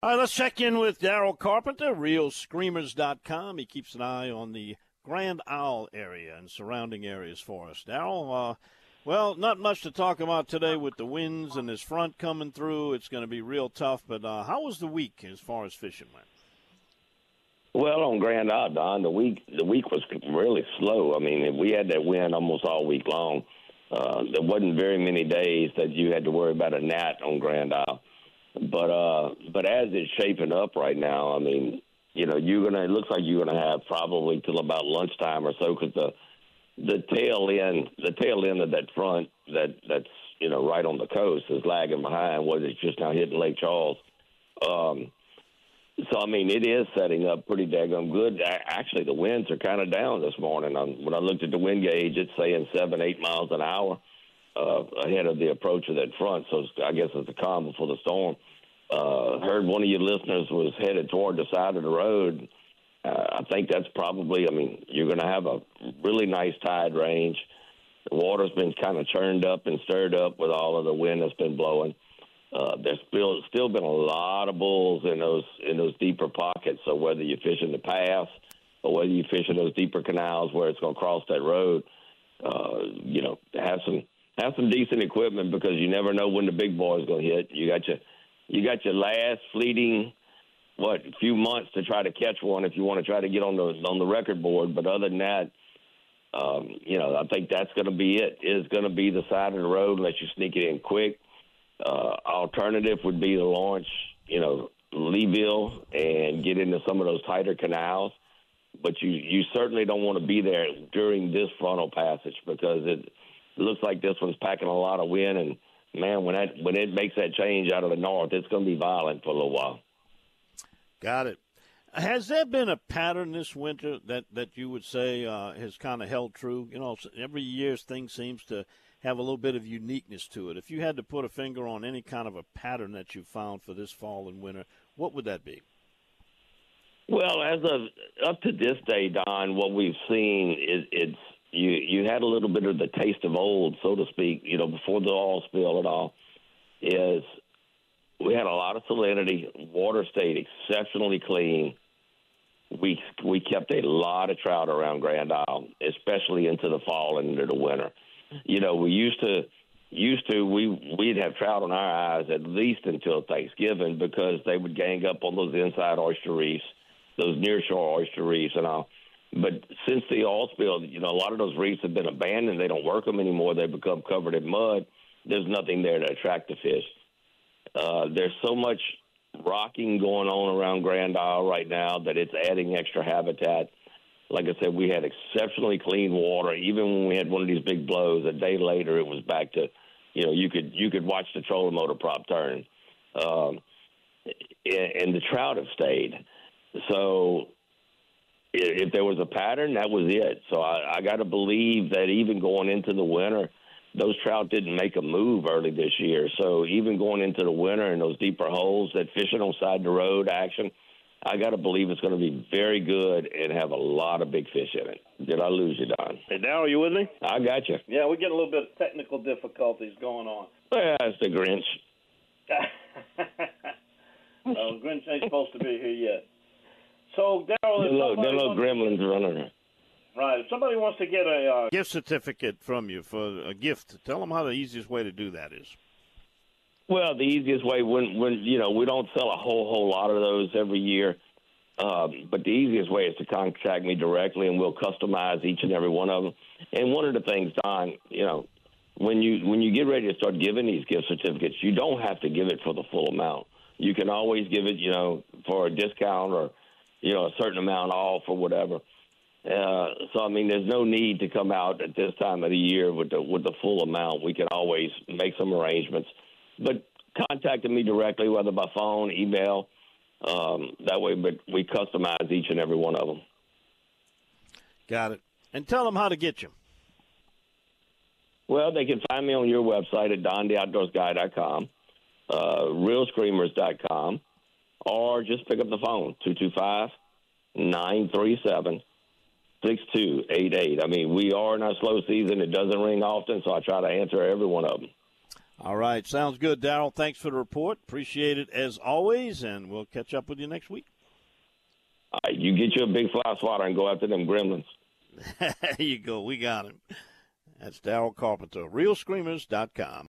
All right, let's check in with Daryl Carpenter, ReelScreamers.com. He keeps an eye on the Grand Isle area and surrounding areas for us. Daryl, uh, well, not much to talk about today with the winds and this front coming through. It's going to be real tough. But uh, how was the week as far as fishing went? Well, on Grand Isle, Don, the week the week was really slow. I mean, we had that wind almost all week long. Uh, there wasn't very many days that you had to worry about a gnat on Grand Isle. But uh, but as it's shaping up right now, I mean, you know, you're gonna. It looks like you're gonna have probably till about lunchtime or so, because the the tail end, the tail end of that front that that's you know right on the coast is lagging behind what it's just now hitting Lake Charles. Um, so I mean, it is setting up pretty daggone good. Actually, the winds are kind of down this morning. Um, when I looked at the wind gauge, it's saying seven, eight miles an hour uh, ahead of the approach of that front. So I guess it's a calm before the storm. Uh, heard one of your listeners was headed toward the side of the road. Uh, I think that's probably. I mean, you're going to have a really nice tide range. The water's been kind of churned up and stirred up with all of the wind that's been blowing. Uh, there's still still been a lot of bulls in those in those deeper pockets. So whether you're fishing the pass or whether you're fishing those deeper canals where it's going to cross that road, uh, you know, have some have some decent equipment because you never know when the big boy is going to hit. You got your you got your last fleeting what few months to try to catch one if you want to try to get on the on the record board. But other than that, um, you know, I think that's going to be it. it. Is going to be the side of the road unless you sneak it in quick. Uh, alternative would be to launch, you know, Leeville and get into some of those tighter canals. But you you certainly don't want to be there during this frontal passage because it looks like this one's packing a lot of wind and man, when that when it makes that change out of the north, it's going to be violent for a little while. Got it. Has there been a pattern this winter that, that you would say uh, has kind of held true? You know, every year's thing seems to have a little bit of uniqueness to it. If you had to put a finger on any kind of a pattern that you found for this fall and winter, what would that be? Well, as of up to this day, Don, what we've seen is it's you you had a little bit of the taste of old, so to speak. You know, before the oil spill at all, is we had a lot of salinity. Water stayed exceptionally clean. We we kept a lot of trout around Grand Isle, especially into the fall and into the winter. You know, we used to used to we we'd have trout on our eyes at least until Thanksgiving because they would gang up on those inside oyster reefs, those nearshore oyster reefs, and all. But since the oil spill, you know, a lot of those reefs have been abandoned. They don't work them anymore. They become covered in mud. There's nothing there to attract the fish. Uh, there's so much rocking going on around Grand Isle right now that it's adding extra habitat. Like I said, we had exceptionally clean water. Even when we had one of these big blows, a day later it was back to, you know, you could you could watch the trolling motor prop turn, um, and the trout have stayed. So if there was a pattern, that was it. So I, I got to believe that even going into the winter, those trout didn't make a move early this year. So even going into the winter in those deeper holes, that fishing on side the road action, I got to believe it's going to be very good and have a lot of big fish in it. Did I lose you, Don? Hey, Daryl, you with me? I got you. Yeah, we're getting a little bit of technical difficulties going on. Well, that's the Grinch. oh, Grinch ain't supposed to be here yet. So, Daryl, The if little, the somebody little gremlins running around. Right. If somebody wants to get a uh, gift certificate from you for a gift, tell them how the easiest way to do that is. Well, the easiest way when when you know we don't sell a whole whole lot of those every year, um, but the easiest way is to contact me directly, and we'll customize each and every one of them. And one of the things, Don, you know, when you when you get ready to start giving these gift certificates, you don't have to give it for the full amount. You can always give it, you know, for a discount or you know a certain amount off or whatever. Uh, so I mean, there's no need to come out at this time of the year with the with the full amount. We can always make some arrangements but contacted me directly, whether by phone, email, um, that way. But we customize each and every one of them. Got it. And tell them how to get you. Well, they can find me on your website at dontheoutdoorsguy.com, uh, reelscreamers.com, or just pick up the phone, 225 937 6288. I mean, we are in our slow season. It doesn't ring often, so I try to answer every one of them. All right. Sounds good, Daryl. Thanks for the report. Appreciate it as always, and we'll catch up with you next week. All right, you get you a big fly swatter and go after them gremlins. there you go. We got him. That's Daryl Carpenter, reelscreamers.com.